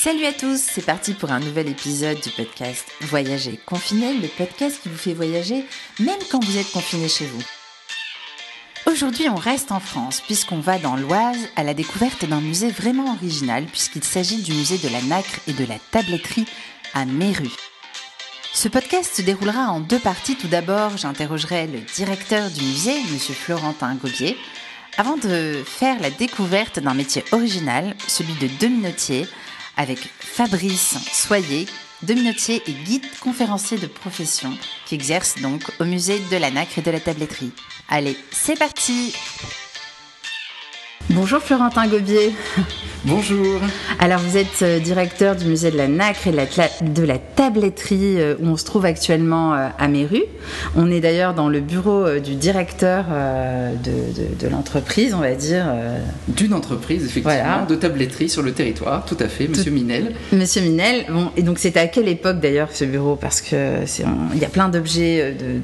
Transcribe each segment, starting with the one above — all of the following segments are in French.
Salut à tous, c'est parti pour un nouvel épisode du podcast Voyager confiné, le podcast qui vous fait voyager même quand vous êtes confiné chez vous. Aujourd'hui, on reste en France puisqu'on va dans l'Oise à la découverte d'un musée vraiment original puisqu'il s'agit du musée de la nacre et de la tabletterie à Méru. Ce podcast se déroulera en deux parties. Tout d'abord, j'interrogerai le directeur du musée, M. Florentin Gobier, avant de faire la découverte d'un métier original, celui de dominotier, avec Fabrice Soyer, dominotier et guide conférencier de profession, qui exerce donc au musée de la nacre et de la tabletterie. Allez, c'est parti Bonjour Florentin Gobier. Bonjour. Alors vous êtes euh, directeur du musée de la nacre et de la, de la tabletterie euh, où on se trouve actuellement euh, à Méru. On est d'ailleurs dans le bureau du directeur de, de, l'entreprise, on va dire. D'une entreprise, effectivement, de tabletterie sur le territoire, tout à fait, Monsieur Minel. Monsieur Minel, bon, et donc c'était à quelle époque d'ailleurs ce bureau? Parce qu'il y a plein d'objets de,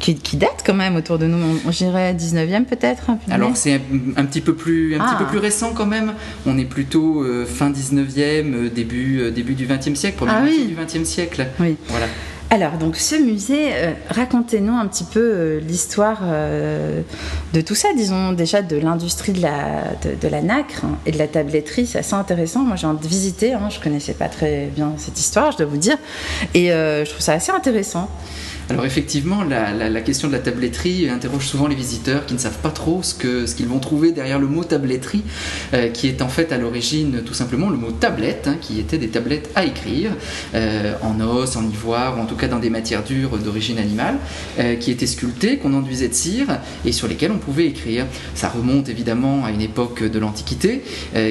qui, qui, datent quand même autour de nous, on, dirait 19e peut-être Alors c'est un, petit peu plus, un petit peu ah. plus récent quand même on est plutôt euh, fin 19e, euh, début, euh, début du 20e siècle, première ah, du 20e siècle. Oui. Voilà. Alors, donc ce musée, racontez-nous un petit peu l'histoire de tout ça, disons déjà de l'industrie de la, de, la nacre et de la tabletterie. C'est assez intéressant. Moi, j'ai envie de visiter. Hein. Je connaissais pas très bien cette histoire, je dois vous dire. Et je trouve ça assez intéressant. Alors effectivement, la, question de la tabletterie interroge souvent les visiteurs qui ne savent pas trop ce qu'ils vont trouver derrière le mot tabletterie, euh, qui est en fait à l'origine tout simplement le mot tablette, hein, qui était des tablettes à écrire, euh, en os, en ivoire, ou en tout cas dans des matières dures d'origine animale, euh, qui étaient sculptées, qu'on enduisait de cire, et sur lesquelles on pouvait écrire. Ça remonte évidemment à une époque de l'Antiquité,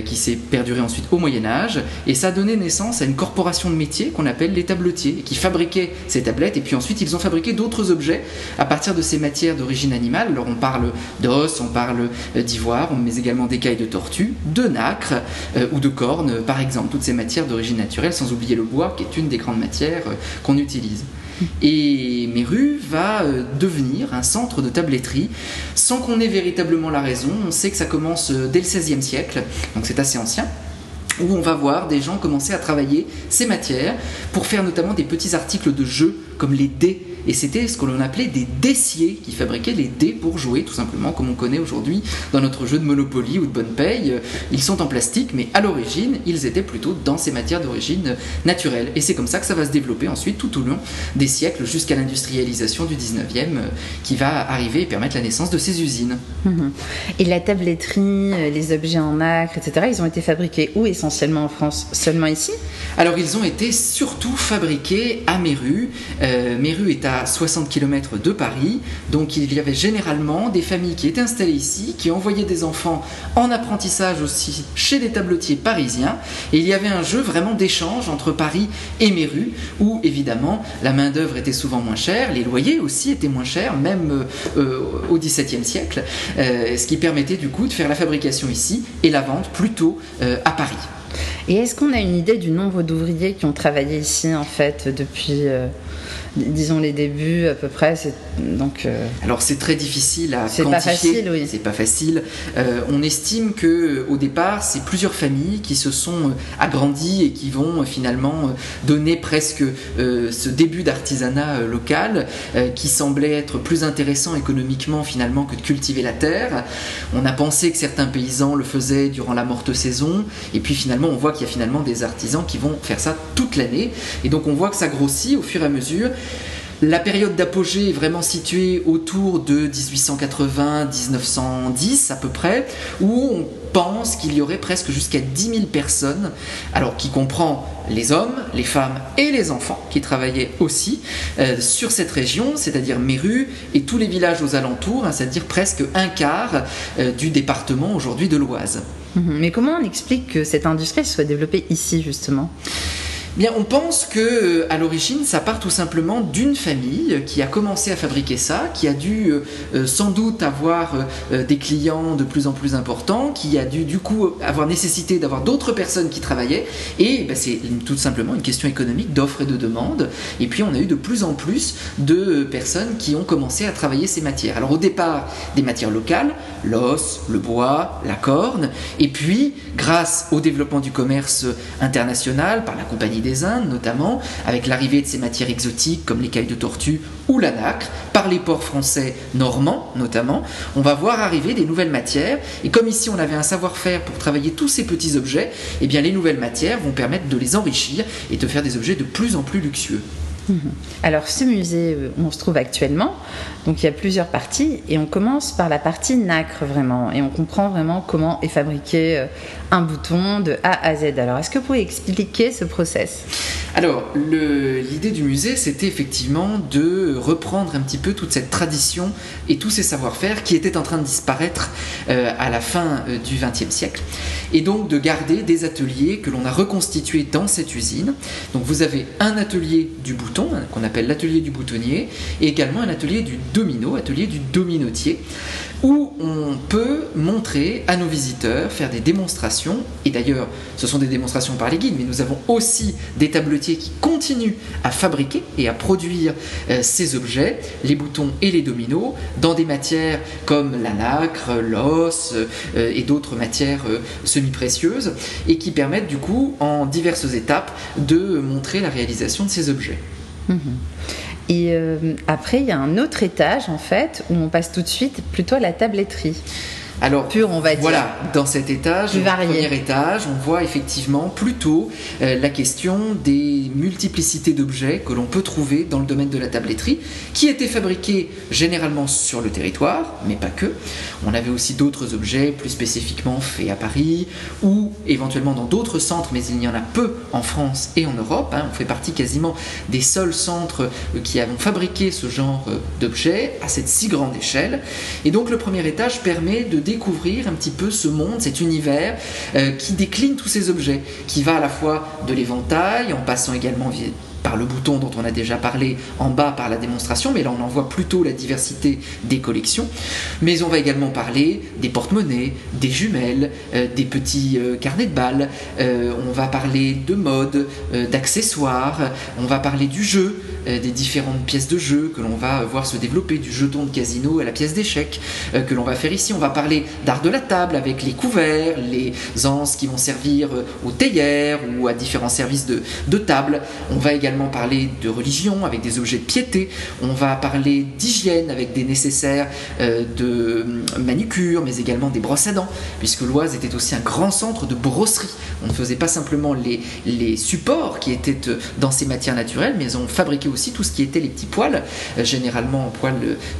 qui s'est perdurée ensuite au Moyen Âge, et ça a donné naissance à une corporation de métiers qu'on appelle les tabletiers, qui fabriquaient ces tablettes, et puis ensuite ils ont fabriquer d'autres objets à partir de ces matières d'origine animale. Alors on parle d'os, on parle euh, d'ivoire, on met également d'écailles de tortue, de nacre euh, ou de corne, par exemple, toutes ces matières d'origine naturelle, sans oublier le bois qui est une des grandes matières euh, qu'on utilise. Et Méru va devenir un centre de tabletterie sans qu'on ait véritablement la raison. On sait que ça commence dès le XVIe siècle, donc c'est assez ancien où on va voir des gens commencer à travailler ces matières pour faire notamment des petits articles de jeu comme les dés et c'était ce que l'on appelait des dessiers qui fabriquaient les dés pour jouer, tout simplement, comme on connaît aujourd'hui dans notre jeu de Monopoly ou de Bonne Paye. Ils sont en plastique, mais à l'origine, ils étaient plutôt dans ces matières d'origine naturelle. Et c'est comme ça que ça va se développer ensuite tout au long des siècles jusqu'à l'industrialisation du 19e euh, qui va arriver et permettre la naissance de ces usines. Mhm. Et la tabletterie, euh, les objets en nacre, etc., ils ont été fabriqués où essentiellement en France? Seulement ici? Alors ils ont été surtout fabriqués à Méru. Euh, Méru est à 60 km de Paris. Donc il y avait généralement des familles qui étaient installées ici, qui envoyaient des enfants en apprentissage aussi chez des tabletiers parisiens. Et il y avait un jeu vraiment d'échange entre Paris et Méru, où évidemment la main-d'œuvre était souvent moins chère, les loyers aussi étaient moins chers, même euh, au XVIIe siècle, euh, ce qui permettait du coup de faire la fabrication ici et la vente plutôt euh, à Paris. Et est-ce qu'on a une idée du nombre d'ouvriers qui ont travaillé ici en fait depuis disons les débuts à peu près. Donc, euh, Alors c'est très difficile à c'est quantifier. Pas facile, oui. C'est pas facile. Euh, on estime que au départ, c'est plusieurs familles qui se sont euh, agrandies et qui vont finalement donner presque ce début d'artisanat local qui semblait être plus intéressant économiquement finalement que de cultiver la terre. On a pensé que certains paysans le faisaient durant la morte saison et puis finalement on voit qu'il y a finalement des artisans qui vont faire ça toute l'année et donc on voit que ça grossit au fur et à mesure la période d'apogée est vraiment située autour de 1880-1910 à peu près, où on pense qu'il y aurait presque jusqu'à 10 000 personnes, alors qui comprend les hommes, les femmes et les enfants qui travaillaient aussi euh, sur cette région, c'est-à-dire Méru et tous les villages aux alentours, hein, c'est-à-dire presque un quart euh, du département aujourd'hui de l'Oise. Mais comment on explique que cette industrie soit développée ici justement? Bien, on pense que euh, à l'origine, ça part tout simplement d'une famille qui a commencé à fabriquer ça, qui a dû euh, euh, sans doute avoir des clients de plus en plus importants, qui a dû du coup avoir nécessité d'avoir d'autres personnes qui travaillaient, et ben, c'est tout simplement une question économique d'offre et de demande. Et puis on a eu de plus en plus de personnes qui ont commencé à travailler ces matières. Alors au départ, des matières locales, l'os, le bois, la corne, et puis grâce au développement du commerce international par la compagnie des Indes notamment, avec l'arrivée de ces matières exotiques comme l'écaille de tortue ou la nacre, par les ports français normands notamment, on va voir arriver des nouvelles matières. Et comme ici on avait un savoir-faire pour travailler tous ces petits objets, eh bien les nouvelles matières vont permettre de les enrichir et de faire des objets de plus en plus luxueux. Mhm. Alors ce musée où euh, on se trouve actuellement, donc il y a plusieurs parties et on commence par la partie nacre vraiment et on comprend vraiment comment est fabriqué euh, un bouton de A à Z. Alors est-ce que vous pouvez expliquer ce process? Alors l'idée du musée c'était effectivement de reprendre un petit peu toute cette tradition et tous ces savoir-faire qui étaient en train de disparaître euh, à la fin du XXe siècle et donc de garder des ateliers que l'on a reconstitués dans cette usine. Donc vous avez un atelier du bouton Hein, qu'on appelle l'atelier du boutonnier, et également un atelier du domino, atelier du dominotier, où on peut montrer à nos visiteurs, faire des démonstrations, et d'ailleurs ce sont des démonstrations par les guides, mais nous avons aussi des tabletiers qui continuent à fabriquer et à produire euh, ces objets, les boutons et les dominos, dans des matières comme la nacre, l'os euh, et d'autres matières euh, semi-précieuses, et qui permettent du coup en diverses étapes de montrer la réalisation de ces objets. Mhm. Et euh, après, il y a un autre étage, en fait, où on passe tout de suite plutôt à la tabletterie. Alors, pur, on va dire. Voilà, dans cet étage, le premier étage, on voit effectivement plutôt euh, la question des multiplicités d'objets que l'on peut trouver dans le domaine de la tabletterie, qui étaient fabriqués généralement sur le territoire, mais pas que. On avait aussi d'autres objets plus spécifiquement faits à Paris ou éventuellement dans d'autres centres, mais il y en a peu en France et en Europe. Hein. On fait partie quasiment des seuls centres euh, qui avons fabriqué ce genre euh, d'objets à cette si grande échelle. Et donc le premier étage permet de découvrir un petit peu ce monde, cet univers euh, qui décline tous ces objets, qui va à la fois de l'éventail, en passant également par le bouton dont on a déjà parlé en bas par la démonstration, mais là on en voit plutôt la diversité des collections. Mais on va également parler des porte-monnaies, des jumelles, euh, des petits euh, carnets de balles, euh, on va parler de mode, d'accessoires, on va parler du jeu, des différentes pièces de jeu que l'on va voir se développer, du jeton de casino à la pièce d'échec que l'on va faire ici. On va parler d'art de la table avec les couverts, les anses qui vont servir aux théières ou à différents services de, de table. On va également parler de religion avec des objets de piété, on va parler d'hygiène avec des nécessaires euh, de manucure, mais également des brosses à dents, puisque l'Oise était aussi un grand centre de brosserie. On ne faisait pas simplement les, supports qui étaient euh, dans ces matières naturelles, mais on fabriquait aussi tout ce qui était les petits poils, euh, généralement en poils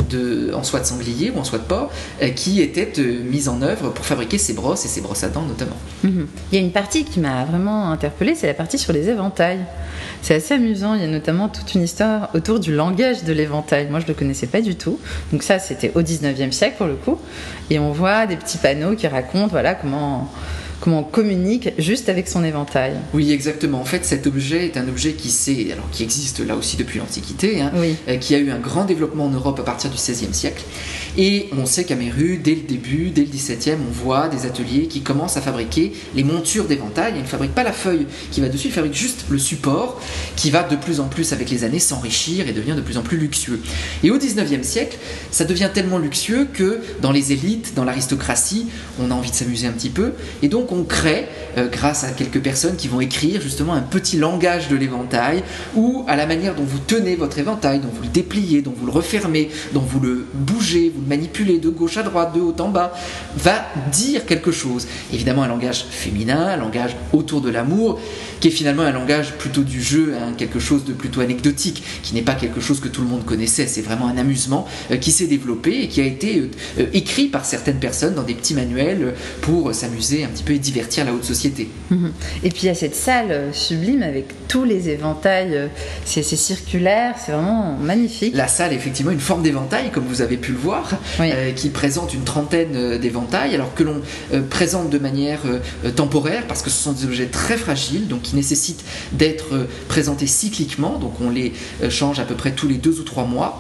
de, en soie de sanglier ou en soie de porc, qui étaient mis en œuvre pour fabriquer ces brosses et ces brosses à dents notamment. Mhm. Il y a une partie qui m'a vraiment interpellée, c'est la partie sur les éventails. C'est assez Il y a notamment toute une histoire autour du langage de l'éventail. Moi, je ne le connaissais pas du tout. Donc ça, c'était au 19e siècle pour le coup. Et on voit des petits panneaux qui racontent voilà, comment comment on communique juste avec son éventail. Oui, exactement. En fait, cet objet est un objet qui, alors, qui existe là aussi depuis l'Antiquité, hein, euh, qui a eu un grand développement en Europe à partir du XVIe siècle. Et on sait qu'à Méru, dès le début, dès le XVIIe, on voit des ateliers qui commencent à fabriquer les montures d'éventail. Ils ne fabriquent pas la feuille qui va dessus, ils fabriquent juste le support qui va de plus en plus avec les années s'enrichir et devient de plus en plus luxueux. Et au XIXe siècle, ça devient tellement luxueux que dans les élites, dans l'aristocratie, on a envie de s'amuser un petit peu. Et donc on crée, euh, grâce à quelques personnes qui vont écrire justement un petit langage de l'éventail, ou à la manière dont vous tenez votre éventail, dont vous le dépliez, dont vous le refermez, dont vous le bougez, vous le manipulez de gauche à droite, de haut en bas, va dire quelque chose. Évidemment un langage féminin, un langage autour de l'amour, qui est finalement un langage plutôt du jeu, hein, quelque chose de plutôt anecdotique, qui n'est pas quelque chose que tout le monde connaissait, c'est vraiment un amusement euh, qui s'est développé et qui a été euh, écrit par certaines personnes dans des petits manuels pour s'amuser un petit peu divertir la haute société. Mhm. Et puis il y a cette salle sublime avec tous les éventails, c'est circulaire, c'est vraiment magnifique. La salle est effectivement une forme d'éventail, comme vous avez pu le voir, qui présente une trentaine d'éventails, alors que l'on présente de manière temporaire, parce que ce sont des objets très fragiles, donc qui nécessitent d'être présentés cycliquement, donc on les change à peu près tous les deux ou trois mois,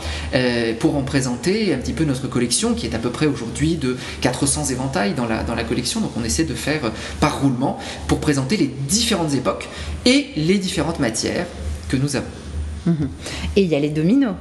pour en présenter un petit peu notre collection, qui est à peu près aujourd'hui de 400 éventails dans la, dans la collection. Donc on essaie de faire euh, par roulement pour présenter les différentes époques et les différentes matières que nous avons. Mhm. Et il y a les dominos.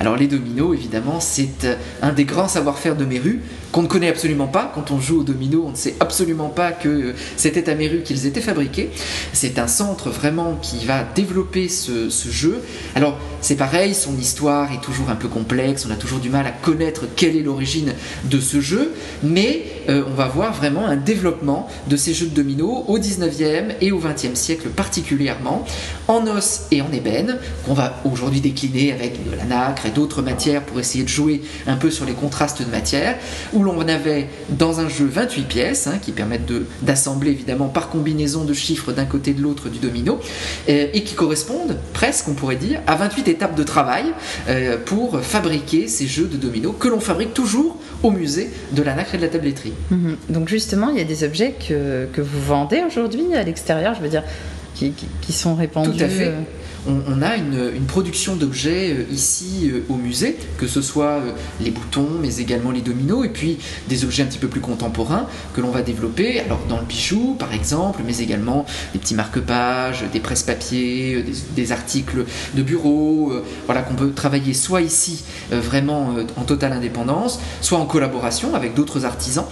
Alors les dominos, évidemment, c'est euh, un des grands savoir-faire de Méru qu'on ne connaît absolument pas. Quand on joue au domino, on ne sait absolument pas que c'était à Méru qu'ils étaient fabriqués. C'est un centre vraiment qui va développer ce, jeu. Alors c'est pareil, son histoire est toujours un peu complexe, on a toujours du mal à connaître quelle est l'origine de ce jeu, mais euh, on va voir vraiment un développement de ces jeux de domino au 19e et au 20e siècle particulièrement, en os et en ébène, qu'on va aujourd'hui décliner avec de la nacre et d'autres matières pour essayer de jouer un peu sur les contrastes de matière où l'on avait dans un jeu 28 pièces, hein, qui permettent d'assembler évidemment par combinaison de chiffres d'un côté de l'autre du domino, et qui correspondent presque, on pourrait dire, à 28 étapes de travail euh, pour fabriquer ces jeux de domino que l'on fabrique toujours au musée de la nacre et de la tabletterie. Mhm. Donc justement, il y a des objets que, que vous vendez aujourd'hui à l'extérieur, je veux dire, qui, qui, sont répandus. Tout à fait. Euh, on, a une, production d'objets euh, ici euh, au musée, que ce soit euh, les boutons, mais également les dominos, et puis des objets un petit peu plus contemporains que l'on va développer, alors dans le bijou par exemple, mais également des petits marque-pages, des presses-papier, des, articles de bureau, voilà qu'on peut travailler soit ici vraiment en totale indépendance, soit en collaboration avec d'autres artisans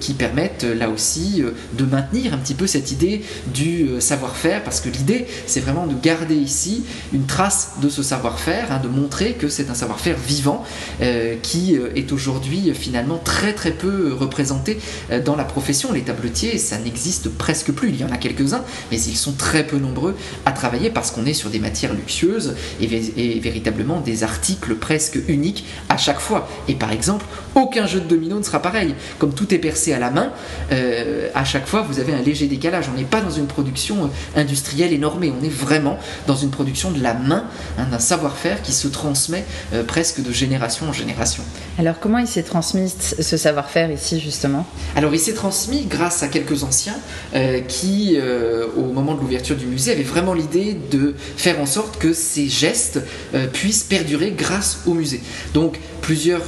qui permettent là aussi de maintenir un petit peu cette idée du savoir-faire, parce que l'idée c'est vraiment de garder ici une trace de ce savoir-faire, hein, de montrer que c'est un savoir-faire vivant euh, qui euh, est aujourd'hui finalement très très peu représenté euh, dans la profession. Les tabletiers, ça n'existe presque plus. Il y en a quelques-uns, mais ils sont très peu nombreux à travailler parce qu'on est sur des matières luxueuses et, véritablement des articles presque uniques à chaque fois. Et par exemple, aucun jeu de domino ne sera pareil. Comme tout est percé à la main, à chaque fois vous avez un léger décalage. On n'est pas dans une production industrielle énormée, on est vraiment dans une production de la main, hein, d'un savoir-faire qui se transmet euh, presque de génération en génération. Alors comment il s'est transmis ce savoir-faire ici justement? Alors il s'est transmis grâce à quelques anciens euh, qui, euh, au moment de l'ouverture du musée, avaient vraiment l'idée de faire en sorte que ces gestes puissent perdurer grâce au musée. Donc plusieurs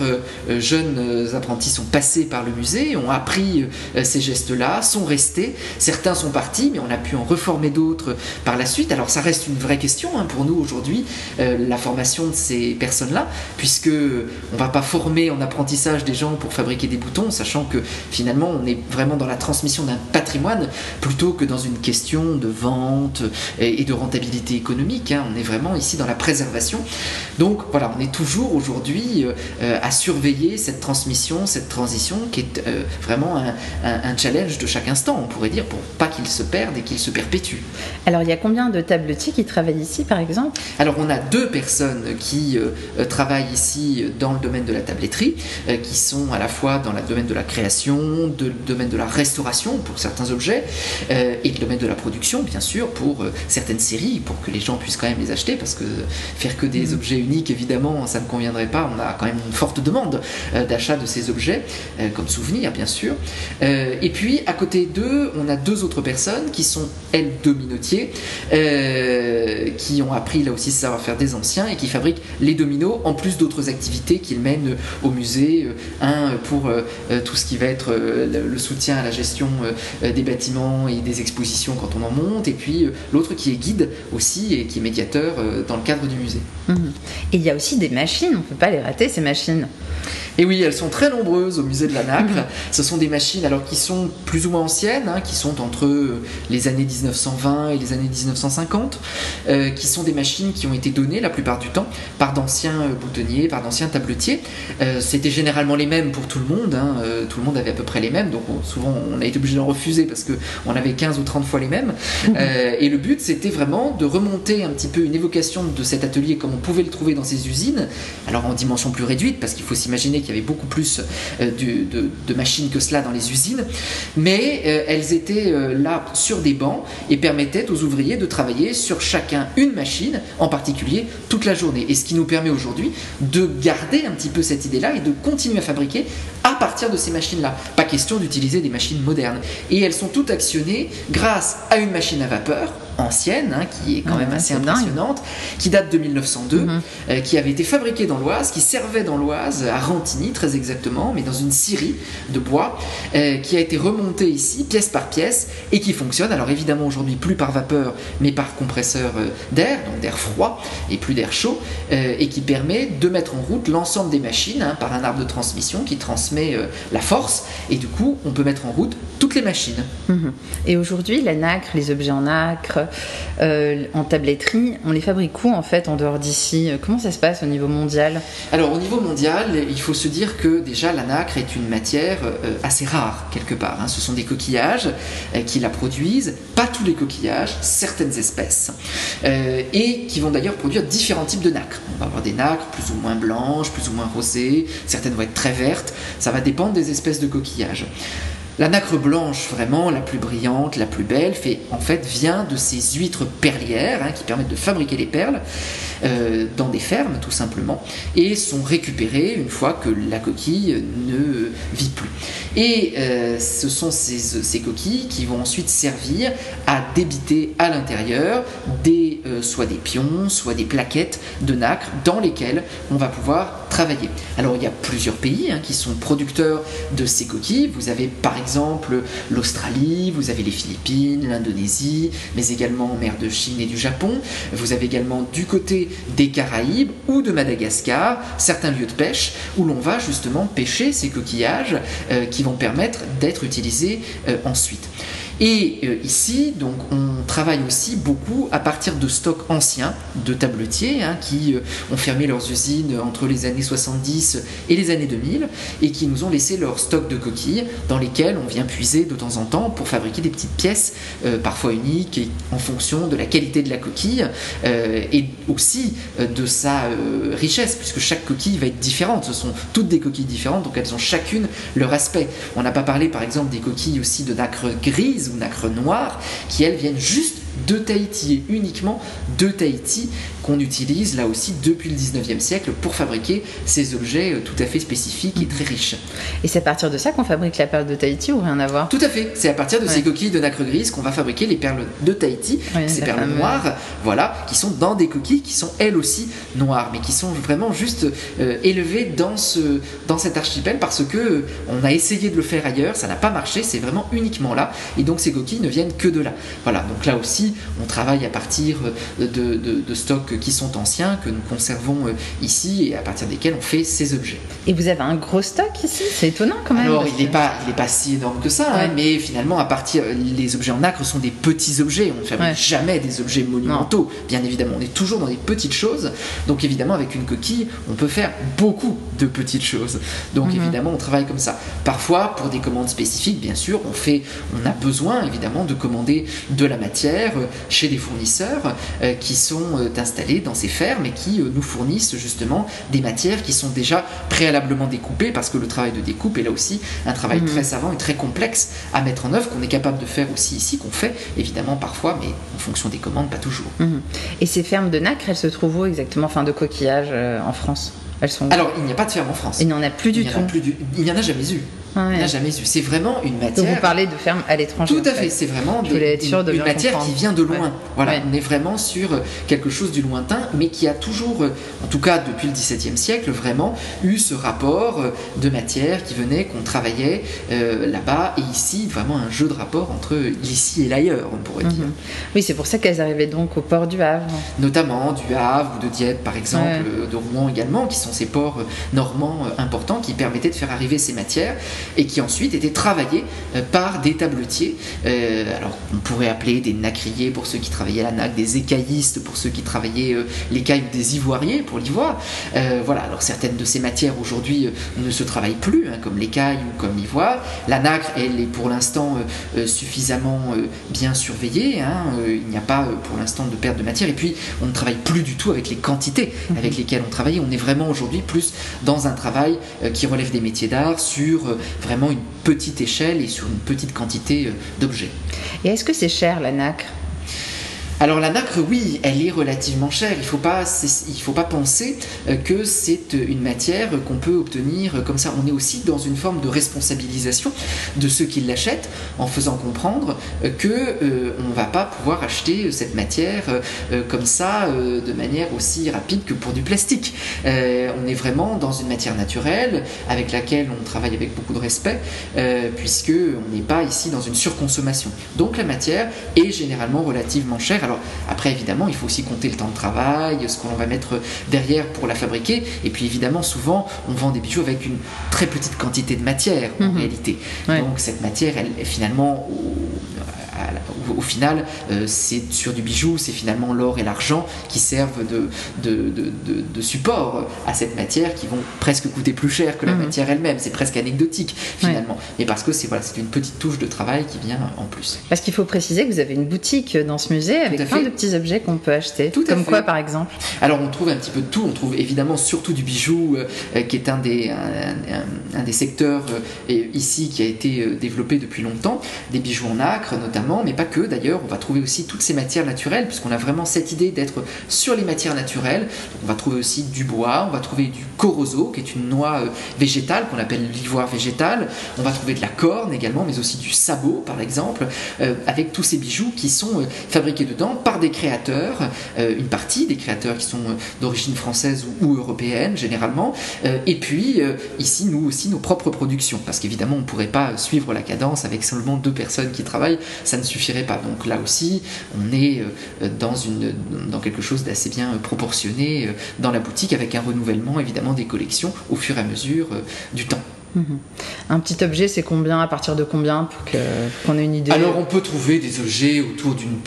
jeunes apprentis sont passés par le musée, ont appris ces gestes-là, sont restés. Certains sont partis, mais on a pu en reformer d'autres par la suite. Alors ça reste une vraie question hein, pour nous aujourd'hui, euh, la formation de ces personnes-là, puisque on va pas former en apprentissage des gens pour fabriquer des boutons, sachant que finalement on est vraiment dans la transmission d'un patrimoine plutôt que dans une question de vente et, de rentabilité économique. Hein. On est vraiment ici dans la préservation. Donc voilà, on est toujours aujourd'hui euh, à surveiller cette transmission, cette transition qui est euh, vraiment un, un, challenge de chaque instant, on pourrait dire, pour pas qu'il se perde et qu'il se perpétue. Alors il y a combien de tables qui travaillent ici, par exemple Alors, on a deux personnes qui euh, euh, travaillent ici dans le domaine de la tabletterie, euh, qui sont à la fois dans le domaine de la création, de, le domaine de la restauration pour certains objets, et le domaine de la production, bien sûr, pour certaines séries, pour que les gens puissent quand même les acheter, parce que faire que des mm. objets uniques, évidemment, ça ne conviendrait pas. On a quand même une forte demande d'achat de ces objets, comme souvenir, bien sûr. et puis, à côté d'eux, on a deux autres personnes qui sont, elles, deux minotiers. Euh, qui ont appris là aussi ce savoir-faire des anciens et qui fabriquent les dominos en plus d'autres activités qu'ils mènent au musée. Euh, un pour euh, tout ce qui va être le soutien à la gestion des bâtiments et des expositions quand on en monte, et puis l'autre qui est guide aussi et qui est médiateur dans le cadre du musée. Mhm. Et il y a aussi des machines, on ne peut pas les rater ces machines. Et oui, elles sont très nombreuses au musée de la Nacre. Mhm. Ce sont des machines alors qui sont plus ou moins anciennes, hein, qui sont entre les années 1920 et les années 1950, euh, qui sont des machines qui ont été données la plupart du temps par d'anciens euh, boutonniers, par d'anciens tabletiers. Euh, c'était généralement les mêmes pour tout le monde, hein. tout le monde avait à peu près les mêmes, donc souvent on a été obligé d'en refuser parce qu'on avait 15 ou 30 fois les mêmes. Mhm. et le but c'était vraiment de remonter un petit peu une évocation de cet atelier comme on pouvait le trouver dans ces usines, alors en dimension plus réduite, parce qu'il faut s'imaginer qu'il y avait beaucoup plus de, machines que cela dans les usines, mais elles étaient là sur des bancs et permettaient aux ouvriers de travailler sur chacun une machine, en particulier toute la journée. Et ce qui nous permet aujourd'hui de garder un petit peu cette idée-là et de continuer à fabriquer à partir de ces machines-là. Pas question d'utiliser des machines modernes. Et elles sont toutes actionnées grâce à une machine à vapeur ancienne, hein, qui est quand même assez impressionnante, qui date de 1902, mhm. euh, qui avait été fabriquée dans l'Oise, qui servait dans l'Oise, à Rantigny très exactement, mais dans une scierie de bois, euh, qui a été remontée ici pièce par pièce et qui fonctionne. Alors évidemment aujourd'hui plus par vapeur, mais par compresseur euh, d'air, donc d'air froid et plus d'air chaud, et qui permet de mettre en route l'ensemble des machines hein, par un arbre de transmission qui transmet la force, et du coup on peut mettre en route toutes les machines. Mhm. Et aujourd'hui la nacre, les objets en nacre, euh, en tabletterie. On les fabrique où en fait en dehors d'ici? Comment ça se passe au niveau mondial? Alors au niveau mondial, il faut se dire que déjà la nacre est une matière euh, assez rare quelque part. Hein. Ce sont des coquillages euh, qui la produisent, pas tous les coquillages, certaines espèces, et qui vont d'ailleurs produire différents types de nacre. On va avoir des nacres plus ou moins blanches, plus ou moins rosées, certaines vont être très vertes, ça va dépendre des espèces de coquillages. La nacre blanche, vraiment la plus brillante, la plus belle, en fait, vient de ces huîtres perlières hein, qui permettent de fabriquer les perles euh, dans des fermes, tout simplement, et sont récupérées une fois que la coquille ne vit plus. Et euh, ce sont ces, coquilles qui vont ensuite servir à débiter à l'intérieur des, euh, soit des pions, soit des plaquettes de nacre dans lesquelles on va pouvoir travailler. Alors il y a plusieurs pays hein, qui sont producteurs de ces coquilles. Vous avez par l'Australie, vous avez les Philippines, l'Indonésie, mais également en mer de Chine et du Japon. Vous avez également du côté des Caraïbes ou de Madagascar certains lieux de pêche où l'on va justement pêcher ces coquillages euh, qui vont permettre d'être utilisés euh, ensuite. Et euh, ici, donc, on travaille aussi beaucoup à partir de stocks anciens de tabletiers hein, qui euh, ont fermé leurs usines entre les années 70 et les années 2000 et qui nous ont laissé leur stock de coquilles dans lesquels on vient puiser de temps en temps pour fabriquer des petites pièces, euh, parfois uniques, en fonction de la qualité de la coquille et aussi de sa richesse, puisque chaque coquille va être différente. Ce sont toutes des coquilles différentes, donc elles ont chacune leur aspect. On n'a pas parlé par exemple des coquilles aussi de nacre grise ou nacre noire, qui elles viennent juste de Tahiti et uniquement de Tahiti qu'on utilise là aussi depuis le 19e siècle pour fabriquer ces objets euh, tout à fait spécifiques et très riches. Et c'est à partir de ça qu'on fabrique la perle de Tahiti ou rien à voir? Tout à fait, c'est à partir de ces coquilles de nacre grise qu'on va fabriquer les perles de Tahiti, ces perles noires, voilà, qui sont dans des coquilles qui sont elles aussi noires, mais qui sont vraiment juste euh, élevées dans, ce, dans cet archipel parce que euh, on a essayé de le faire ailleurs, ça n'a pas marché, c'est vraiment uniquement là, et donc ces coquilles ne viennent que de là. Voilà, donc là aussi, on travaille à partir de, de, de stocks qui sont anciens, que nous conservons euh, ici et à partir desquels on fait ces objets. Et vous avez un gros stock ici C'est étonnant quand même. Alors, il n'est pas, il pas si énorme que ça, hein, mais finalement, à partir, les objets en nacre sont des petits objets. On ne fabrique jamais des objets monumentaux, bien évidemment. On est toujours dans des petites choses. Donc, évidemment, avec une coquille, on peut faire beaucoup de petites choses. Donc, mhm. évidemment, on travaille comme ça. Parfois, pour des commandes spécifiques, bien sûr, on fait, on a besoin évidemment de commander de la matière euh, chez des fournisseurs euh, qui sont installés dans ces fermes et qui euh, nous fournissent justement des matières qui sont déjà préalablement découpées parce que le travail de découpe est là aussi un travail mhm. très savant et très complexe à mettre en œuvre qu'on est capable de faire aussi ici, qu'on fait évidemment parfois, mais en fonction des commandes, pas toujours. Mhm. Et ces fermes de nacre, elles se trouvent où exactement, enfin de coquillages euh, en France? Elles sont... Alors, il n'y a pas de ferme en France. Il n'y en a plus du tout. Il n'y en a jamais eu. Ah n'a jamais eu. C'est vraiment une matière. vous parlez de ferme à l'étranger. Tout à fait. C'est vraiment une, matière qui vient de loin. Voilà, on est vraiment sur euh, quelque chose du lointain, mais qui a toujours, euh, en tout cas depuis le XVIIe siècle, vraiment eu ce rapport euh, de matière qui venait, qu'on travaillait là-bas et ici, vraiment un jeu de rapport entre l'ici et l'ailleurs, on pourrait dire. Mhm. Oui, c'est pour ça qu'elles arrivaient donc au port du Havre. Notamment du Havre ou de Dieppe, par exemple, de Rouen également, qui sont ces ports normands importants qui permettaient de faire arriver ces matières et qui ensuite étaient travaillés par des tabletiers. alors on pourrait appeler des nacriers pour ceux qui travaillaient la nac, des écaillistes pour ceux qui travaillaient l'écaille ou des ivoiriers pour l'ivoire. voilà, alors certaines de ces matières aujourd'hui ne se travaillent plus, hein, comme l'écaille ou comme l'ivoire. La nacre, elle est pour l'instant suffisamment bien surveillée. Hein, il n'y a pas pour l'instant de perte de matière. Et puis, on ne travaille plus du tout avec les quantités mhm. avec lesquelles on travaillait. On est vraiment aujourd'hui plus dans un travail euh, qui relève des métiers d'art sur euh, vraiment une petite échelle et sur une petite quantité euh, d'objets. Et est-ce que c'est cher la nacre? Alors la nacre, oui, elle est relativement chère. Il ne faut, pas, faut pas penser euh, que c'est une matière qu'on peut obtenir comme ça. On est aussi dans une forme de responsabilisation de ceux qui l'achètent en faisant comprendre euh, que euh, on ne va pas pouvoir acheter cette matière comme ça de manière aussi rapide que pour du plastique. on est vraiment dans une matière naturelle avec laquelle on travaille avec beaucoup de respect puisque on n'est pas ici dans une surconsommation. Donc la matière est généralement relativement chère. Alors après, évidemment, il faut aussi compter le temps de travail, ce qu'on va mettre derrière pour la fabriquer. Et puis évidemment, souvent, on vend des bijoux avec une très petite quantité de matière en mhm. réalité. Donc cette matière, elle est finalement au, final, euh, c'est sur du bijou, c'est finalement l'or et l'argent qui servent de, de, support à cette matière qui vont presque coûter plus cher que la mhm. matière elle-même. C'est presque anecdotique finalement. Mais parce que c'est voilà, une petite touche de travail qui vient en plus. Parce qu'il faut préciser que vous avez une boutique dans ce musée avec plein de petits objets qu'on peut acheter. Tout Comme quoi par exemple Alors on trouve un petit peu de tout. On trouve évidemment surtout du bijou euh, qui est un des, un, des secteurs euh, ici qui a été développé depuis longtemps. Des bijoux en acre notamment, mais pas que d'ailleurs, on va trouver aussi toutes ces matières naturelles, puisqu'on a vraiment cette idée d'être sur les matières naturelles. on va trouver aussi du bois, on va trouver du corozo, qui est une noix euh, végétale qu'on appelle l'ivoire végétal. On va trouver de la corne également, mais aussi du sabot, par exemple, euh, avec tous ces bijoux qui sont euh, fabriqués dedans par des créateurs, une partie des créateurs qui sont d'origine française ou, européenne généralement, et puis ici nous aussi nos propres productions, parce qu'évidemment on ne pourrait pas suivre la cadence avec seulement deux personnes qui travaillent, ne suffirait pas. Donc là aussi, on est euh, dans, une, dans quelque chose d'assez bien proportionné euh, dans la boutique avec un renouvellement évidemment des collections au fur et à mesure euh, du temps. Mhm. Un petit objet, c'est combien À partir de combien pour qu'on ait une idée Alors, on peut trouver des objets autour d'une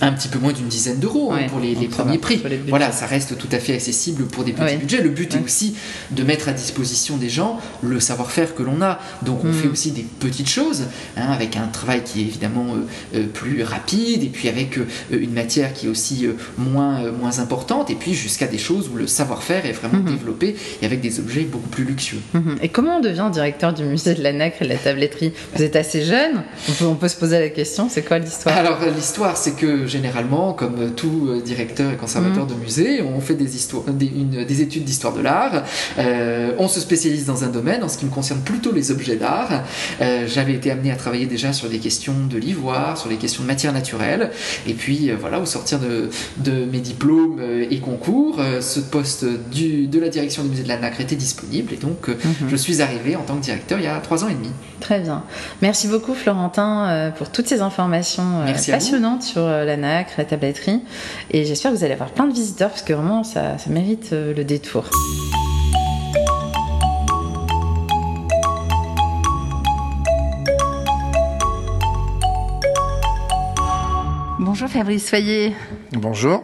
un petit peu moins d'une dizaine d'euros hein, pour les, premiers prix. voilà, ça reste tout à fait accessible pour des petits budgets. Le but est aussi de mettre à disposition des gens le savoir-faire que l'on a. Donc, on mhm. fait aussi des petites choses hein, avec un travail qui est évidemment euh, euh, plus rapide et puis avec euh, une matière qui est aussi moins, moins importante et puis jusqu'à des choses où le savoir-faire est vraiment mhm. développé et avec des objets beaucoup plus luxueux. Et comment on devient directeur du musée de la nacre et de la tabletterie. Vous êtes assez jeune, on peut, se poser la question, c'est quoi l'histoire? Alors l'histoire, c'est que généralement, comme tout euh, directeur et conservateur mm. de musée, on fait des, histoires, des, études d'histoire de l'art, euh, on se spécialise dans un domaine, en ce qui me concerne plutôt les objets d'art. Euh, j'avais été amené à travailler déjà sur des questions de l'ivoire, sur les questions de matière naturelle, et puis voilà, au sortir de, mes diplômes et concours, ce poste du, de la direction du musée de la nacre était disponible, et donc mm-hmm. je suis arrivé en tant que directeur il y a trois ans et demi. Très bien. Merci beaucoup Florentin euh, pour toutes ces informations euh, passionnantes sur euh, la nacre, la tabletterie. Et j'espère que vous allez avoir plein de visiteurs parce que vraiment ça, ça mérite le détour. Bonjour Fabrice Soyer. Bonjour.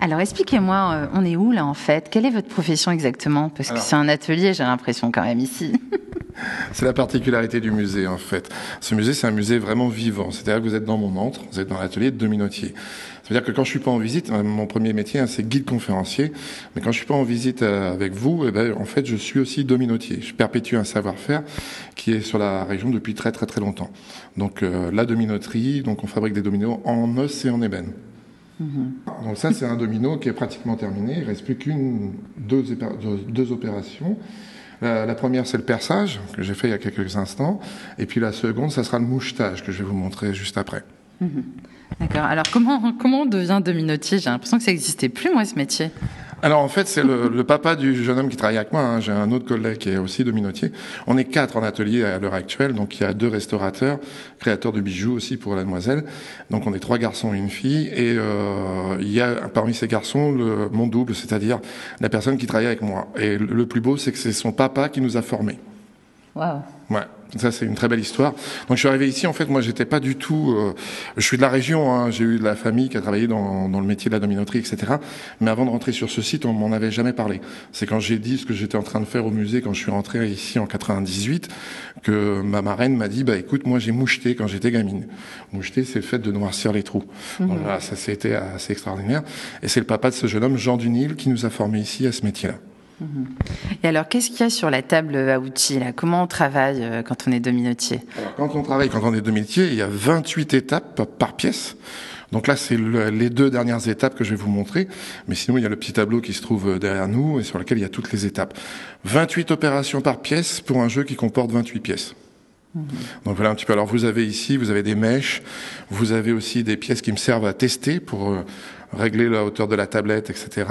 Alors expliquez-moi, on est où là en fait? Quelle est votre profession exactement? Parce que c'est un atelier, j'ai l'impression quand même ici. C'est la particularité du musée, en fait. Ce musée, c'est un musée vraiment vivant. C'est-à-dire que vous êtes dans mon antre, vous êtes dans l'atelier de Dominotier. C'est-à-dire que quand je suis pas en visite, euh, mon premier métier, hein, c'est guide conférencier. Mais quand je suis pas en visite euh, avec vous, eh ben, en fait, je suis aussi dominotier. Je perpétue un savoir-faire qui est sur la région depuis très très très longtemps. Donc euh, la dominoterie, donc on fabrique des dominos en os et en ébène. Mm-hmm. Donc ça, c'est un domino qui est pratiquement terminé. Il reste plus qu'une, deux, deux opérations. La, première, c'est le perçage, que j'ai fait il y a quelques instants. Et puis la seconde, ça sera le mouchetage, que je vais vous montrer juste après. Mhm. D'accord. Alors, comment, comment on devient dominotier J'ai l'impression que ça n'existait plus, moi, ce métier. Alors en fait, c'est le, papa du jeune homme qui travaille avec moi. Hein. J'ai un autre collègue qui est aussi dominotier. On est quatre en atelier à l'heure actuelle. Donc il y a deux restaurateurs, créateurs de bijoux aussi pour la demoiselle. Donc on est trois garçons et une fille. Et euh, il y a parmi ces garçons le, mon double, c'est-à-dire la personne qui travaille avec moi. Et le, plus beau, c'est que c'est son papa qui nous a formés. Ouais. Ça, c'est une très belle histoire. Donc, je suis arrivé ici. En fait, moi, j'étais pas du tout. Euh, je suis de la région. Hein, J'ai eu de la famille qui a travaillé dans, dans, le métier de la dominoterie, etc. Mais avant de rentrer sur ce site, on m'en avait jamais parlé. C'est quand j'ai dit ce que j'étais en train de faire au musée quand je suis rentré ici en 98 que ma marraine m'a dit bah écoute, moi j'ai moucheté quand j'étais gamine. Moucheté, c'est le fait de noircir les trous. Mmh. Voilà, ça c'était assez extraordinaire. Et c'est le papa de ce jeune homme, Jean Dunil, qui nous a formés ici à ce métier-là. Mhm. Et alors, qu'est-ce qu'il y a sur la table à outils là? Comment on travaille euh, quand on est dominotier Quand on travaille, quand on est dominotier, il y a 28 étapes par pièce. Donc là, c'est les deux dernières étapes que je vais vous montrer. Mais sinon, il y a le petit tableau qui se trouve euh, derrière nous et sur lequel il y a toutes les étapes. 28 opérations par pièce pour un jeu qui comporte 28 pièces. Donc voilà un petit peu. Alors vous avez ici, vous avez des mèches, vous avez aussi des pièces qui me servent à tester pour euh, régler la hauteur de la tablette, etc.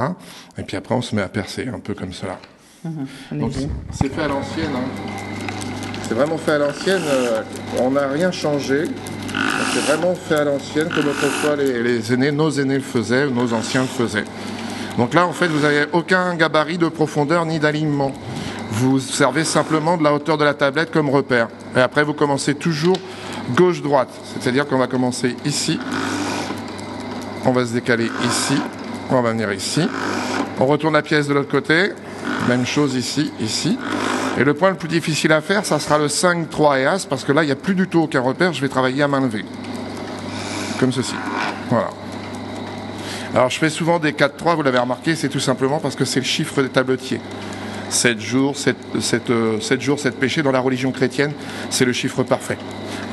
Et puis après, on se met à percer, un peu comme cela. Mhm, Donc c'est fait à l'ancienne. Hein. C'est vraiment fait à l'ancienne. Euh, on n'a rien changé. C'est vraiment fait à l'ancienne, comme autrefois les, les aînés, nos aînés le faisaient, nos anciens le faisaient. Donc là, en fait, vous n'avez aucun gabarit de profondeur ni d'alignement. Vous servez simplement de la hauteur de la tablette comme repère. Et après, vous commencez toujours gauche-droite. C'est-à-dire qu'on va commencer ici on va se décaler ici. On va venir ici. On retourne la pièce de l'autre côté. Même chose ici, ici. Et le point le plus difficile à faire, ça sera le 5, 3 et As, parce que là, il n'y a plus du tout aucun repère. Je vais travailler à main levée. Comme ceci. Voilà. Alors, je fais souvent des 4, 3, vous l'avez remarqué, c'est tout simplement parce que c'est le chiffre des tabletiers. 7 jours, 7, 7, 7 jours, 7 péchés dans la religion chrétienne, c'est le chiffre parfait.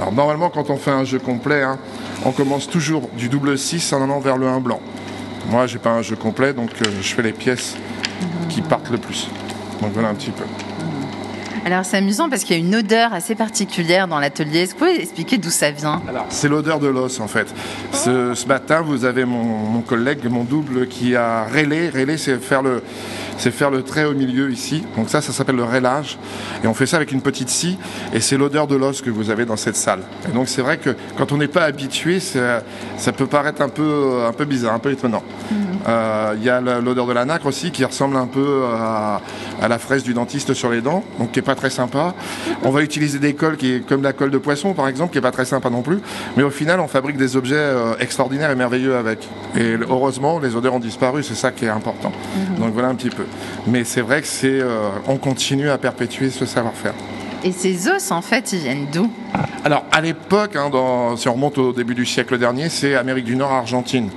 Alors normalement, quand on fait un jeu complet, hein, on commence toujours du double 6 en allant vers le 1 blanc. Moi, j'ai pas un jeu complet, donc euh, je fais les pièces qui partent le plus. Donc voilà un petit peu. Alors c'est amusant parce qu'il y a une odeur assez particulière dans l'atelier. Est-ce que vous pouvez expliquer d'où ça vient? Alors c'est l'odeur de l'os en fait. Ce, ce, matin, vous avez mon, mon, collègue, mon double, qui a rélé. Rélé, c'est faire le, c'est faire le trait au milieu ici. Donc ça, ça s'appelle le rélage. Et on fait ça avec une petite scie. Et c'est l'odeur de l'os que vous avez dans cette salle. Et donc c'est vrai que quand on n'est pas habitué, ça, ça, peut paraître un peu, un peu bizarre, un peu étonnant. Mhm. Euh, il euh, y a l'odeur de la nacre aussi qui ressemble un peu à, à, la fraise du dentiste sur les dents, donc qui est pas très sympa. On va utiliser des cols qui est comme la colle de poisson par exemple, qui est pas très sympa non plus. Mais au final, on fabrique des objets euh, extraordinaires et merveilleux avec. Et heureusement, les odeurs ont disparu. C'est ça qui est important. -hmm. Donc voilà un petit peu. Mais c'est vrai que c'est, euh, on continue à perpétuer ce savoir-faire. Et ces os, en fait, ils viennent d'où? Alors, à l'époque, hein, si on remonte au début du siècle dernier, c'est Amérique du Nord, Argentine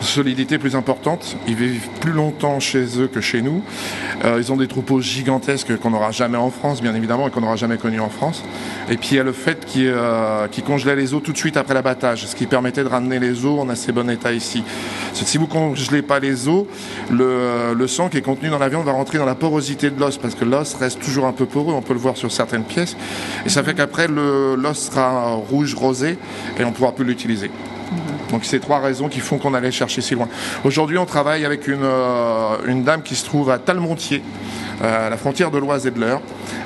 solidité plus importante. Ils vivent plus longtemps chez eux que chez nous. Euh, ils ont des troupeaux gigantesques qu'on n'aura jamais en France, bien évidemment, et qu'on n'aura jamais connu en France. Et puis il y a le fait qu'ils euh, congelaient les eaux tout de suite après l'abattage, ce qui permettait de ramener les eaux en assez bon état ici. Si vous congelez pas les eaux, le sang qui est contenu dans la viande va rentrer dans la porosité de l'os, parce que l'os reste toujours un peu poreux, on peut le voir sur certaines pièces. Et ça fait qu'après, l'os sera rouge rosé et on ne pourra plus l'utiliser. Donc c'est trois raisons qui font qu'on allait chercher si loin. Aujourd'hui, on travaille avec une, euh, dame qui se trouve à Talmontier, euh, à la frontière de l'Oise et de l'Eure,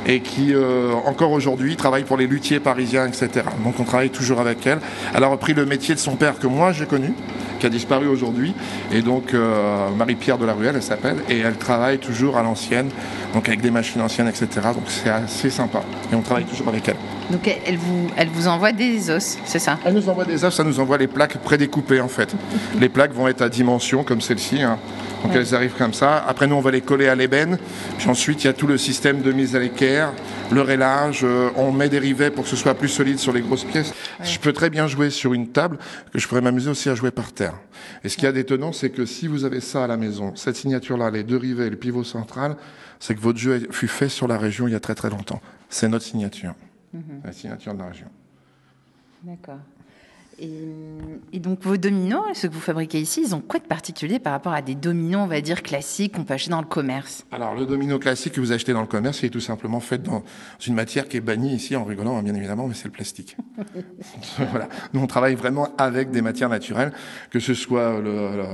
et qui euh, encore aujourd'hui travaille pour les luthiers parisiens, etc. Donc on travaille toujours avec elle. Elle a repris le métier de son père que moi j'ai connu, qui a disparu aujourd'hui, et donc Marie-Pierre de la Ruelle, elle s'appelle, et elle travaille toujours à l'ancienne, donc avec des machines anciennes, etc. Donc c'est assez sympa, et on travaille toujours avec elle. Donc elle vous, elle vous envoie des os, c'est ça? Elle nous envoie des os, ça nous envoie les plaques prédécoupées en fait. les plaques vont être à dimension comme celle-ci. Hein. Donc ouais. elles arrivent comme ça. Après nous on va les coller à l'ébène. Puis ensuite il y a tout le système de mise à l'équerre, le rélage. Euh, on met des rivets pour que ce soit plus solide sur les grosses pièces. Ouais. Je peux très bien jouer sur une table, que je pourrais m'amuser aussi à jouer par terre. Et ce qu'il y a d'étonnant, c'est que si vous avez ça à la maison, cette signature-là, les deux rivets, le pivot central, c'est que votre jeu fut fait sur la région il y a très très longtemps. C'est notre signature. Mmh. La signature de la région. D'accord. Et, et, donc vos dominos, ceux que vous fabriquez ici, ils ont quoi de particulier par rapport à des dominos, on va dire, classiques qu'on peut acheter dans le commerce? Alors le domino classique que vous achetez dans le commerce, il est tout simplement fait dans une matière qui est bannie ici en rigolant, bien évidemment, mais c'est le plastique. voilà. Nous on travaille vraiment avec des matières naturelles, que ce soit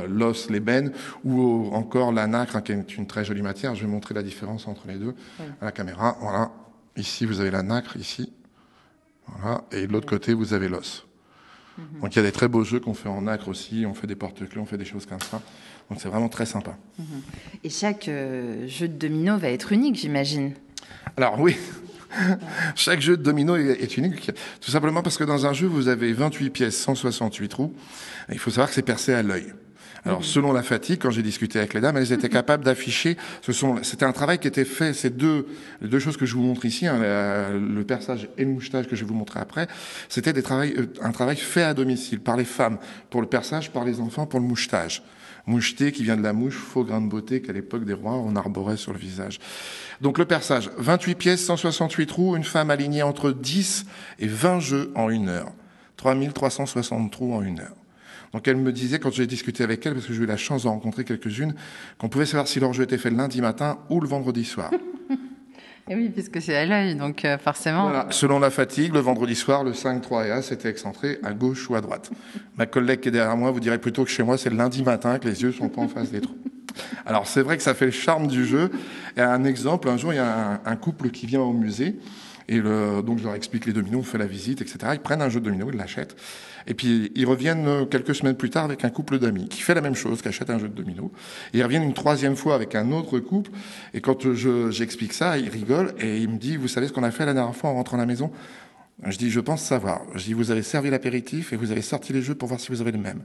l'os, l'ébène ou encore la nacre, hein, qui est une très jolie matière. Je vais montrer la différence entre les deux oui. à la caméra. Voilà. Ici, vous avez la nacre, ici. Voilà. Et de l'autre côté, vous avez l'os. Mm -hmm. Donc il y a des très beaux jeux qu'on fait en nacre aussi. On fait des porte-clés, on fait des choses comme ça. Donc c'est vraiment très sympa. Mm -hmm. Et chaque euh, jeu de domino va être unique, j'imagine Alors oui. Chaque jeu de domino est, unique, tout simplement parce que dans un jeu, vous avez 28 pièces, 168 trous. Et il faut savoir que c'est percé à l'œil. Alors, selon la fatigue, quand j'ai discuté avec les dames, elles étaient capables d'afficher. Ce sont, c'était un travail qui était fait. Ces deux, les deux choses que je vous montre ici, hein, le perçage et le mouchetage que je vais vous montrer après, c'était des travails, euh, un travail fait à domicile par les femmes pour le perçage, par les enfants pour le mouchetage. Moucheté qui vient de la mouche, faux grain de beauté qu'à l'époque des rois on arborait sur le visage. Donc le perçage, 28 pièces, 168 trous, une femme alignée entre 10 et 20 jeux en une heure. 3360 trous en une heure. Donc elle me disait, quand j'ai discuté avec elle, parce que j'ai eu la chance d'en rencontrer quelques-unes, qu'on pouvait savoir si leur jeu était fait le lundi matin ou le vendredi soir. Et oui, puisque c'est à l'œil, donc euh, forcément. Voilà. Selon la fatigue, le vendredi soir, le 5, 3 et As était excentré à gauche ou à droite. Ma collègue qui est derrière moi vous dirait plutôt que chez moi, c'est le lundi matin que les yeux sont pas en face des trous. Alors c'est vrai que ça fait le charme du jeu. Et un exemple, un jour, il y a un, un couple qui vient au musée. Et le, donc je leur explique les dominos, on fait la visite, etc. Ils prennent un jeu de dominos, ils l'achètent. Et puis ils reviennent euh, quelques semaines plus tard avec un couple d'amis qui fait la même chose, qui achète un jeu de dominos. Et ils reviennent une troisième fois avec un autre couple. Et quand je, j'explique ça, ils rigolent et il me dit, vous savez ce qu'on a fait la dernière fois en rentrant à la maison? Je dis, je pense savoir. Je dis, vous avez servi l'apéritif et vous avez sorti les jeux pour voir si vous avez le même.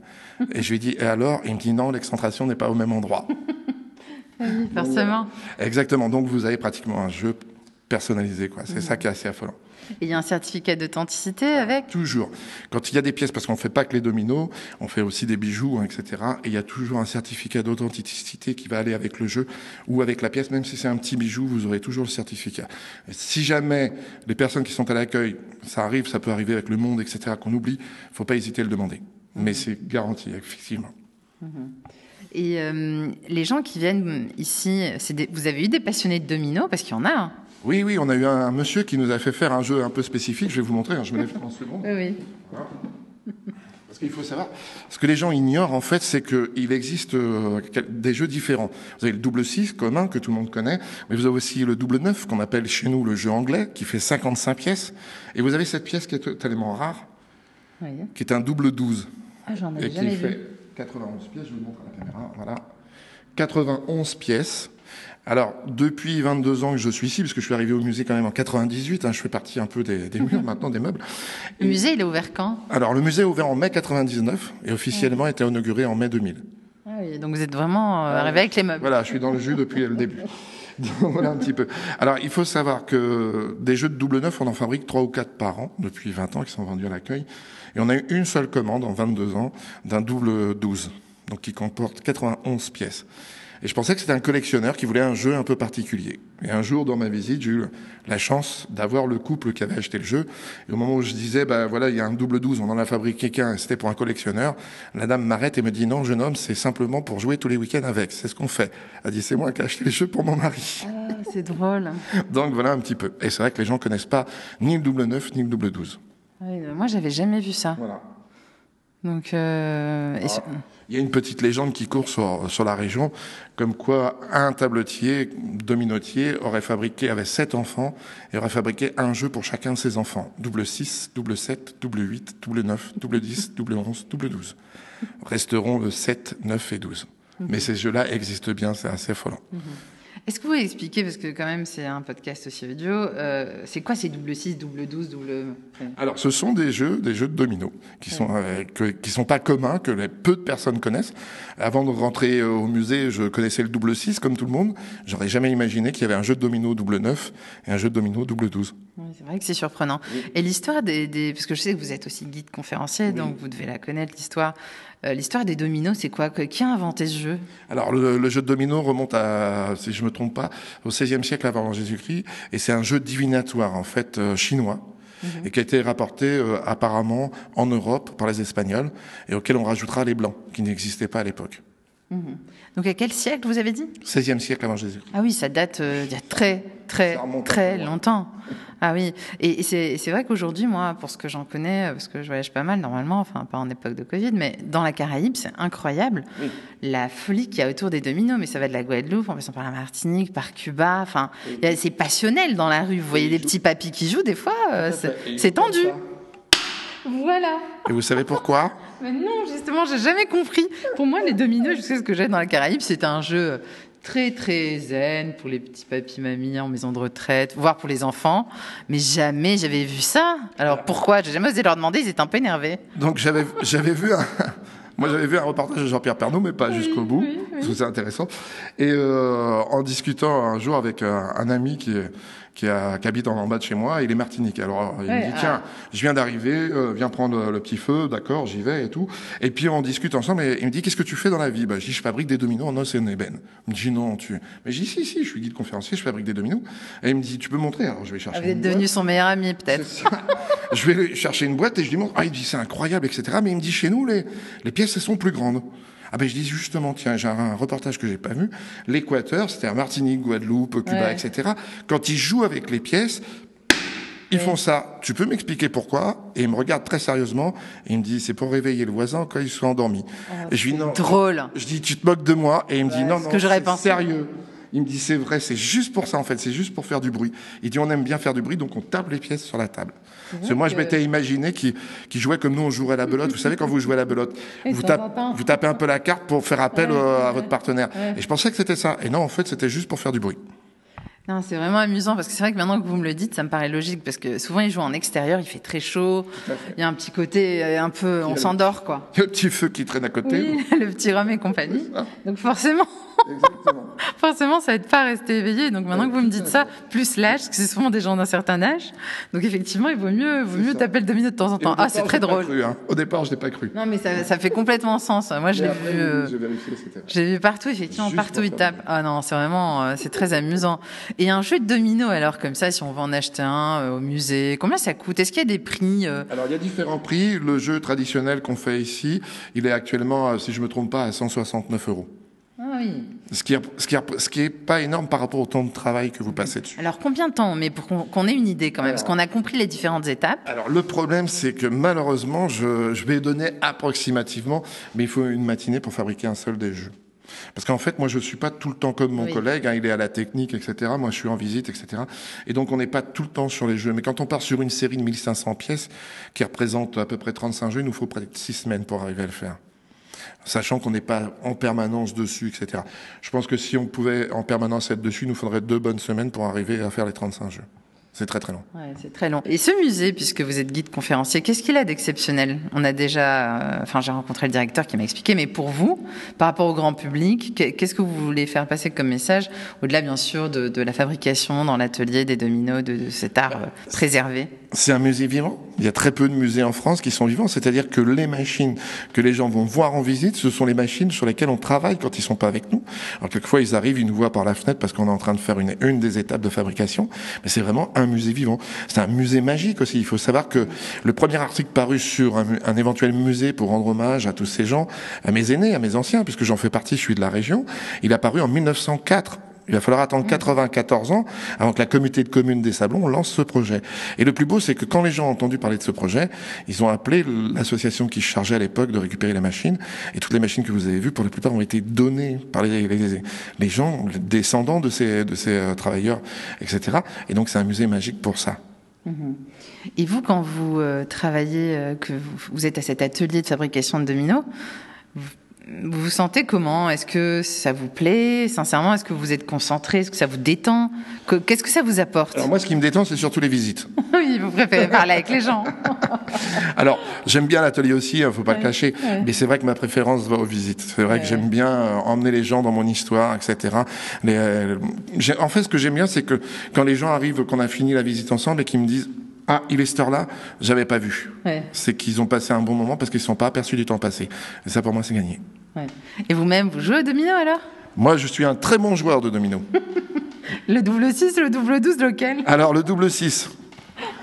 Et je lui dis, et alors? Il me dit, non, l'excentration n'est pas au même endroit. Oui, forcément. Exactement. Donc, vous avez pratiquement un jeu personnalisé, quoi. C'est ça qui est assez affolant. Et il y a un certificat d'authenticité avec Toujours. Quand il y a des pièces, parce qu'on fait pas que les dominos, on fait aussi des bijoux, hein, etc. Et il y a toujours un certificat d'authenticité qui va aller avec le jeu ou avec la pièce. Même si c'est un petit bijou, vous aurez toujours le certificat. Et si jamais les personnes qui sont à l'accueil, ça arrive, ça peut arriver avec le monde, etc., qu'on oublie, faut pas hésiter à le demander. Mais c'est garanti, effectivement. Et euh, les gens qui viennent ici, des- vous avez eu des passionnés de domino Parce qu'il y en a. hein. Oui, oui, on a eu un, un monsieur qui nous a fait faire un jeu un peu spécifique. Je vais vous montrer, hein, je me lève 30 secondes. Oui. Parce qu'il faut savoir, ce que les gens ignorent en fait, c'est qu'il existe euh, des jeux différents. Vous avez le double 6 commun que tout le monde connaît, mais vous avez aussi le double 9 qu'on appelle chez nous le jeu anglais, qui fait 55 pièces. Et vous avez cette pièce qui est tellement rare, Oui. qui est un double 12. Ah, j'en et avais qui jamais fait vu. 91 pièces, je vous le montre à la caméra, voilà. 91 pièces. Alors, depuis 22 ans que je suis ici, parce que je suis arrivé au musée quand même en 98, hein, je fais partie un peu des, des murs maintenant, des meubles. Le musée, il est ouvert quand? Alors, le musée est ouvert en mai 99 et officiellement a été inauguré en mai 2000. ah oui, Donc vous êtes vraiment euh, arrivé avec les meubles. Voilà, je suis dans le jus depuis le début. Donc, voilà un petit peu. Alors, il faut savoir que des jeux de double neuf, on en fabrique trois ou quatre par an depuis 20 ans qui sont vendus à l'accueil. Et on a eu une seule commande en 22 ans d'un double 12, donc qui comporte 91 pièces. Et je pensais que c'était un collectionneur qui voulait un jeu un peu particulier. Et un jour, dans ma visite, j'ai eu la chance d'avoir le couple qui avait acheté le jeu. Et au moment où je disais, bah voilà, il y a un double 12, on en a fabriqué qu'un, et c'était pour un collectionneur, la dame m'arrête et me dit, non, jeune homme, c'est simplement pour jouer tous les week-ends avec. C'est ce qu'on fait. Elle dit, c'est moi qui ai acheté les jeux pour mon mari. Ah, c'est drôle. Donc voilà un petit peu. Et c'est vrai que les gens connaissent pas ni le double 9, ni le double 12. Ah oui, moi, j'avais jamais vu ça. Voilà. Donc, euh, sur- Il y a une petite légende qui court sur, sur la région, comme quoi un tabletier, dominotier, aurait fabriqué, avait sept enfants, et aurait fabriqué un jeu pour chacun de ses enfants. Double 6, double 7, double 8, double 9, double 10, double 11, double 12. Resteront le 7, 9 et 12. Mais ces jeux-là existent bien, c'est assez affolant. Est-ce que vous pouvez expliquer, parce que quand même c'est un podcast aussi audio, euh, c'est quoi ces double 6, double 12, double... Alors, ce sont des jeux, des jeux de domino qui sont euh, que, qui sont pas communs, que les, peu de personnes connaissent. Avant de rentrer euh, au musée, je connaissais le double 6 comme tout le monde. J'aurais jamais imaginé qu'il y avait un jeu de domino double 9 et un jeu de domino double 12. Oui, c'est vrai que c'est surprenant. Et l'histoire des, des- Parce que je sais que vous êtes aussi guide conférencier, donc vous devez la connaître, l'histoire. Euh, l'histoire des dominos, c'est quoi Qui a inventé ce jeu Alors, le, le jeu de domino remonte à, si je me trompe pas, au XVIe siècle avant Jésus-Christ, et c'est un jeu divinatoire en fait euh, chinois. Et qui a été rapporté euh, apparemment en Europe par les Espagnols et auquel on rajoutera les Blancs, qui n'existaient pas à l'époque. Donc à quel siècle vous avez dit 16e siècle avant Jésus-Christ. Ah oui, ça date euh, d'il y a très, très, très longtemps. Ah oui, et, et c'est c'est vrai qu'aujourd'hui, moi, pour ce que j'en connais, parce que je voyage pas mal normalement, enfin pas en époque de Covid, mais dans la Caraïbe, c'est incroyable la folie qu'il y a autour des dominos. Mais ça va de la Guadeloupe, en passant par la Martinique, par Cuba, enfin, c'est passionnel dans la rue. Vous voyez des petits papis qui jouent, des fois, euh, c'est c'est tendu. Voilà. Et vous savez pourquoi? Mais non, justement, j'ai jamais compris. Pour moi, les dominos, je sais ce que j'ai dans la Caraïbe, c'est un jeu très très zen pour les petits papis mamies en maison de retraite, voire pour les enfants. Mais jamais j'avais vu ça. Alors pourquoi? J'ai jamais osé leur demander. Ils étaient un peu énervés. Donc j'avais j'avais vu un. Moi, j'avais vu un reportage de Jean-Pierre Pernaut, mais pas jusqu'au bout, parce que c'est intéressant. Et euh, en discutant un jour avec un, un ami qui est qui, a, qui habite en, bas de chez moi, il est Martinique. Alors il me dit tiens, je viens d'arriver, euh, viens prendre le petit feu, d'accord, j'y vais et tout. Et puis on discute ensemble et il me dit qu'est-ce que tu fais dans la vie? Bah je dis je fabrique des dominos en os et en ébène. Il me dit non tu. Mais je dis si si, je suis guide conférencier, je fabrique des dominos. Et il me dit tu peux montrer Alors je vais chercher. Ah, vous êtes devenu son meilleur ami peut-être. je vais chercher une boîte et je lui montre. Ah il me dit c'est incroyable etc. Mais il me dit chez nous les les pièces elles sont plus grandes. Ah ben je dis justement, tiens, j'ai un reportage que j'ai pas vu. L'Équateur, c'est-à-dire Martinique, Guadeloupe, Cuba, etc. Quand ils jouent avec les pièces, ils font ça. Tu peux m'expliquer pourquoi? Et il me regarde très sérieusement et il me dit c'est pour réveiller le voisin quand il soit endormi. Oh, et je dis non. Drôle. Je dis tu te moques de moi et il me dit non non. que j'aurais pensé. Sérieux. Il me dit c'est vrai, c'est juste pour ça en fait, c'est juste pour faire du bruit. Il dit on aime bien faire du bruit, donc on tape les pièces sur la table. Parce que moi je m'étais imaginé qu'il jouait comme nous on jouerait à la belote. Vous savez quand vous jouez à la belote, vous, vous, tapez un peu la carte pour faire appel à votre partenaire. Et je pensais que c'était ça. Et non en fait c'était juste pour faire du bruit. Non, c'est vraiment amusant parce que c'est vrai que maintenant que vous me le dites, ça me paraît logique parce que souvent ils jouent en extérieur, il fait très chaud, il y a un petit côté euh, un peu, on s'endort quoi. Le petit feu qui traîne à côté. Oui, le petit rhum et compagnie. Donc forcément. Exactement. Forcément, ça aide pas à rester éveillé. Donc maintenant que vous me dites ça, plus l'âge, parce que c'est souvent des gens d'un certain âge. Donc effectivement, il vaut mieux, vaut mieux taper le domino de temps en temps. Ah, c'est très drôle. Cru, hein. Au départ, je n'ai pas cru. Non, mais ça, ça fait complètement sens. Moi, je l'ai vu. Euh, j'ai vu partout, effectivement, partout il tape. Ah non, c'est vraiment, euh, c'est très amusant. Et un jeu de domino, alors comme ça, si on veut en acheter un euh, au musée, combien ça coûte? Est-ce qu'il y a des prix Alors il y a différents prix. Le jeu traditionnel qu'on fait ici, il est actuellement, si je me trompe pas, à 169 euros. Ah oui. Ce qui, est, ce, qui ce qui est pas énorme par rapport au temps de travail que vous passez dessus. Alors combien de temps Mais pour qu'on ait une idée quand même, parce qu'on a compris les différentes étapes. Alors le problème, c'est que malheureusement, je, je vais donner approximativement, mais il faut une matinée pour fabriquer un seul des jeux. Parce qu'en fait, moi, je suis pas tout le temps comme mon collègue. Hein, il est à la technique, etc. Moi, je suis en visite, etc. Et donc, on n'est pas tout le temps sur les jeux. Mais quand on part sur une série de 1500 pièces qui représente à peu près 35 jeux, il nous faut près de 6 semaines pour arriver à le faire sachant qu'on n'est pas en permanence dessus, etc. Je pense que si on pouvait en permanence être dessus, il nous faudrait deux bonnes semaines pour arriver à faire les 35 jeux. C'est très très long. Ouais, c'est très long. Et ce musée, puisque vous êtes guide conférencier, qu'est-ce qu'il a d'exceptionnel? On a déjà, euh, enfin j'ai rencontré le directeur qui m'a expliqué, mais pour vous, par rapport au grand public, qu'est-ce que vous voulez faire passer comme message, au-delà bien sûr de, de la fabrication dans l'atelier des dominos, de, de cet art euh, préservé? c'est un musée vivant. Il y a très peu de musées en France qui sont vivants, c'est-à-dire que les machines que les gens vont voir en visite, ce sont les machines sur lesquelles on travaille quand ils sont pas avec nous. Alors quelquefois ils arrivent, ils nous voient par la fenêtre parce qu'on est en train de faire une, des étapes de fabrication, mais c'est vraiment un musée vivant. C'est un musée magique aussi. Il faut savoir que le premier article paru sur un, un éventuel musée pour rendre hommage à tous ces gens, à mes aînés, à mes anciens, puisque j'en fais partie, je suis de la région, il a paru en 1904 il va falloir attendre 94 mm. ans avant que la communauté de communes des Sablons lance ce projet. Et le plus beau, c'est que quand les gens ont entendu parler de ce projet, ils ont appelé l'association qui chargeait à l'époque de récupérer les machines. Et toutes les machines que vous avez vues, pour la plupart, ont été données par les, les, les gens, les descendants de ces, de ces euh, travailleurs, etc. Et donc c'est un musée magique pour ça. Mm-hmm. Et vous, quand vous euh, travaillez, euh, que vous, vous, êtes à cet atelier de fabrication de dominos, vous vous sentez comment? Est-ce que ça vous plaît? Sincèrement, est-ce que vous êtes concentré? Est-ce que ça vous détend? Qu'est-ce que ça vous apporte? Alors moi, ce qui me détend, c'est surtout les visites. oui, vous préférez parler avec les gens. Alors, j'aime bien l'atelier aussi, il hein, faut pas le cacher, mais c'est vrai que ma préférence va aux visites. C'est vrai que j'aime bien euh, emmener les gens dans mon histoire, etc. Les, euh, en fait, ce que j'aime bien, c'est que quand les gens arrivent, qu'on a fini la visite ensemble et qu'ils me disent ah, il est cette heure-là, j'avais pas vu. C'est qu'ils ont passé un bon moment parce qu'ils ne sont pas aperçus du temps passé. Et ça, pour moi, c'est gagné. Et vous-même, vous jouez au domino alors? Moi, je suis un très bon joueur de domino. le double 6, le double 12, lequel? Alors, le double 6.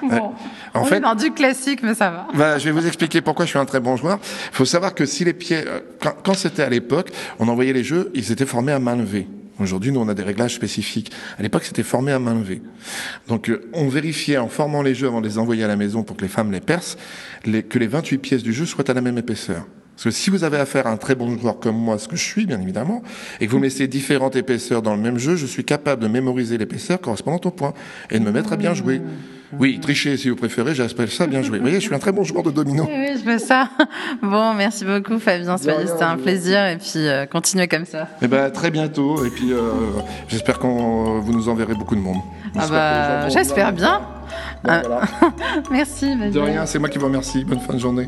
Bon, en on fait, est dans du classique, mais ça va. Bah, je vais vous expliquer pourquoi je suis un très bon joueur. Il faut savoir que si les pieds, euh, quand, quand c'était à l'époque, on envoyait les jeux, ils étaient formés à main levée. Aujourd'hui, nous, on a des réglages spécifiques. À l'époque, c'était formé à main levée. Donc, euh, on vérifiait en formant les jeux avant de les envoyer à la maison pour que les femmes les percent, que les 28 pièces du jeu soient à la même épaisseur. Parce que si vous avez affaire à un très bon joueur comme moi, ce que je suis, bien évidemment, et que vous mettez différentes épaisseurs dans le même jeu, je suis capable de mémoriser l'épaisseur correspondant au point et de me mettre à bien jouer. Oui, tricher si vous préférez, j'appelle ça bien joué. Vous voyez, je suis un très bon joueur de domino. Oui, oui, je fais ça. Bon, merci beaucoup Fabien Soyer, c'était un plaisir et puis euh, continuez comme ça. Eh ben, très bientôt et puis euh, j'espère qu'on vous nous enverrez beaucoup de monde. Ah bah, j'espère bien. Bon, voilà. Merci. De rien, c'est moi qui vous remercie. Bonne fin de journée.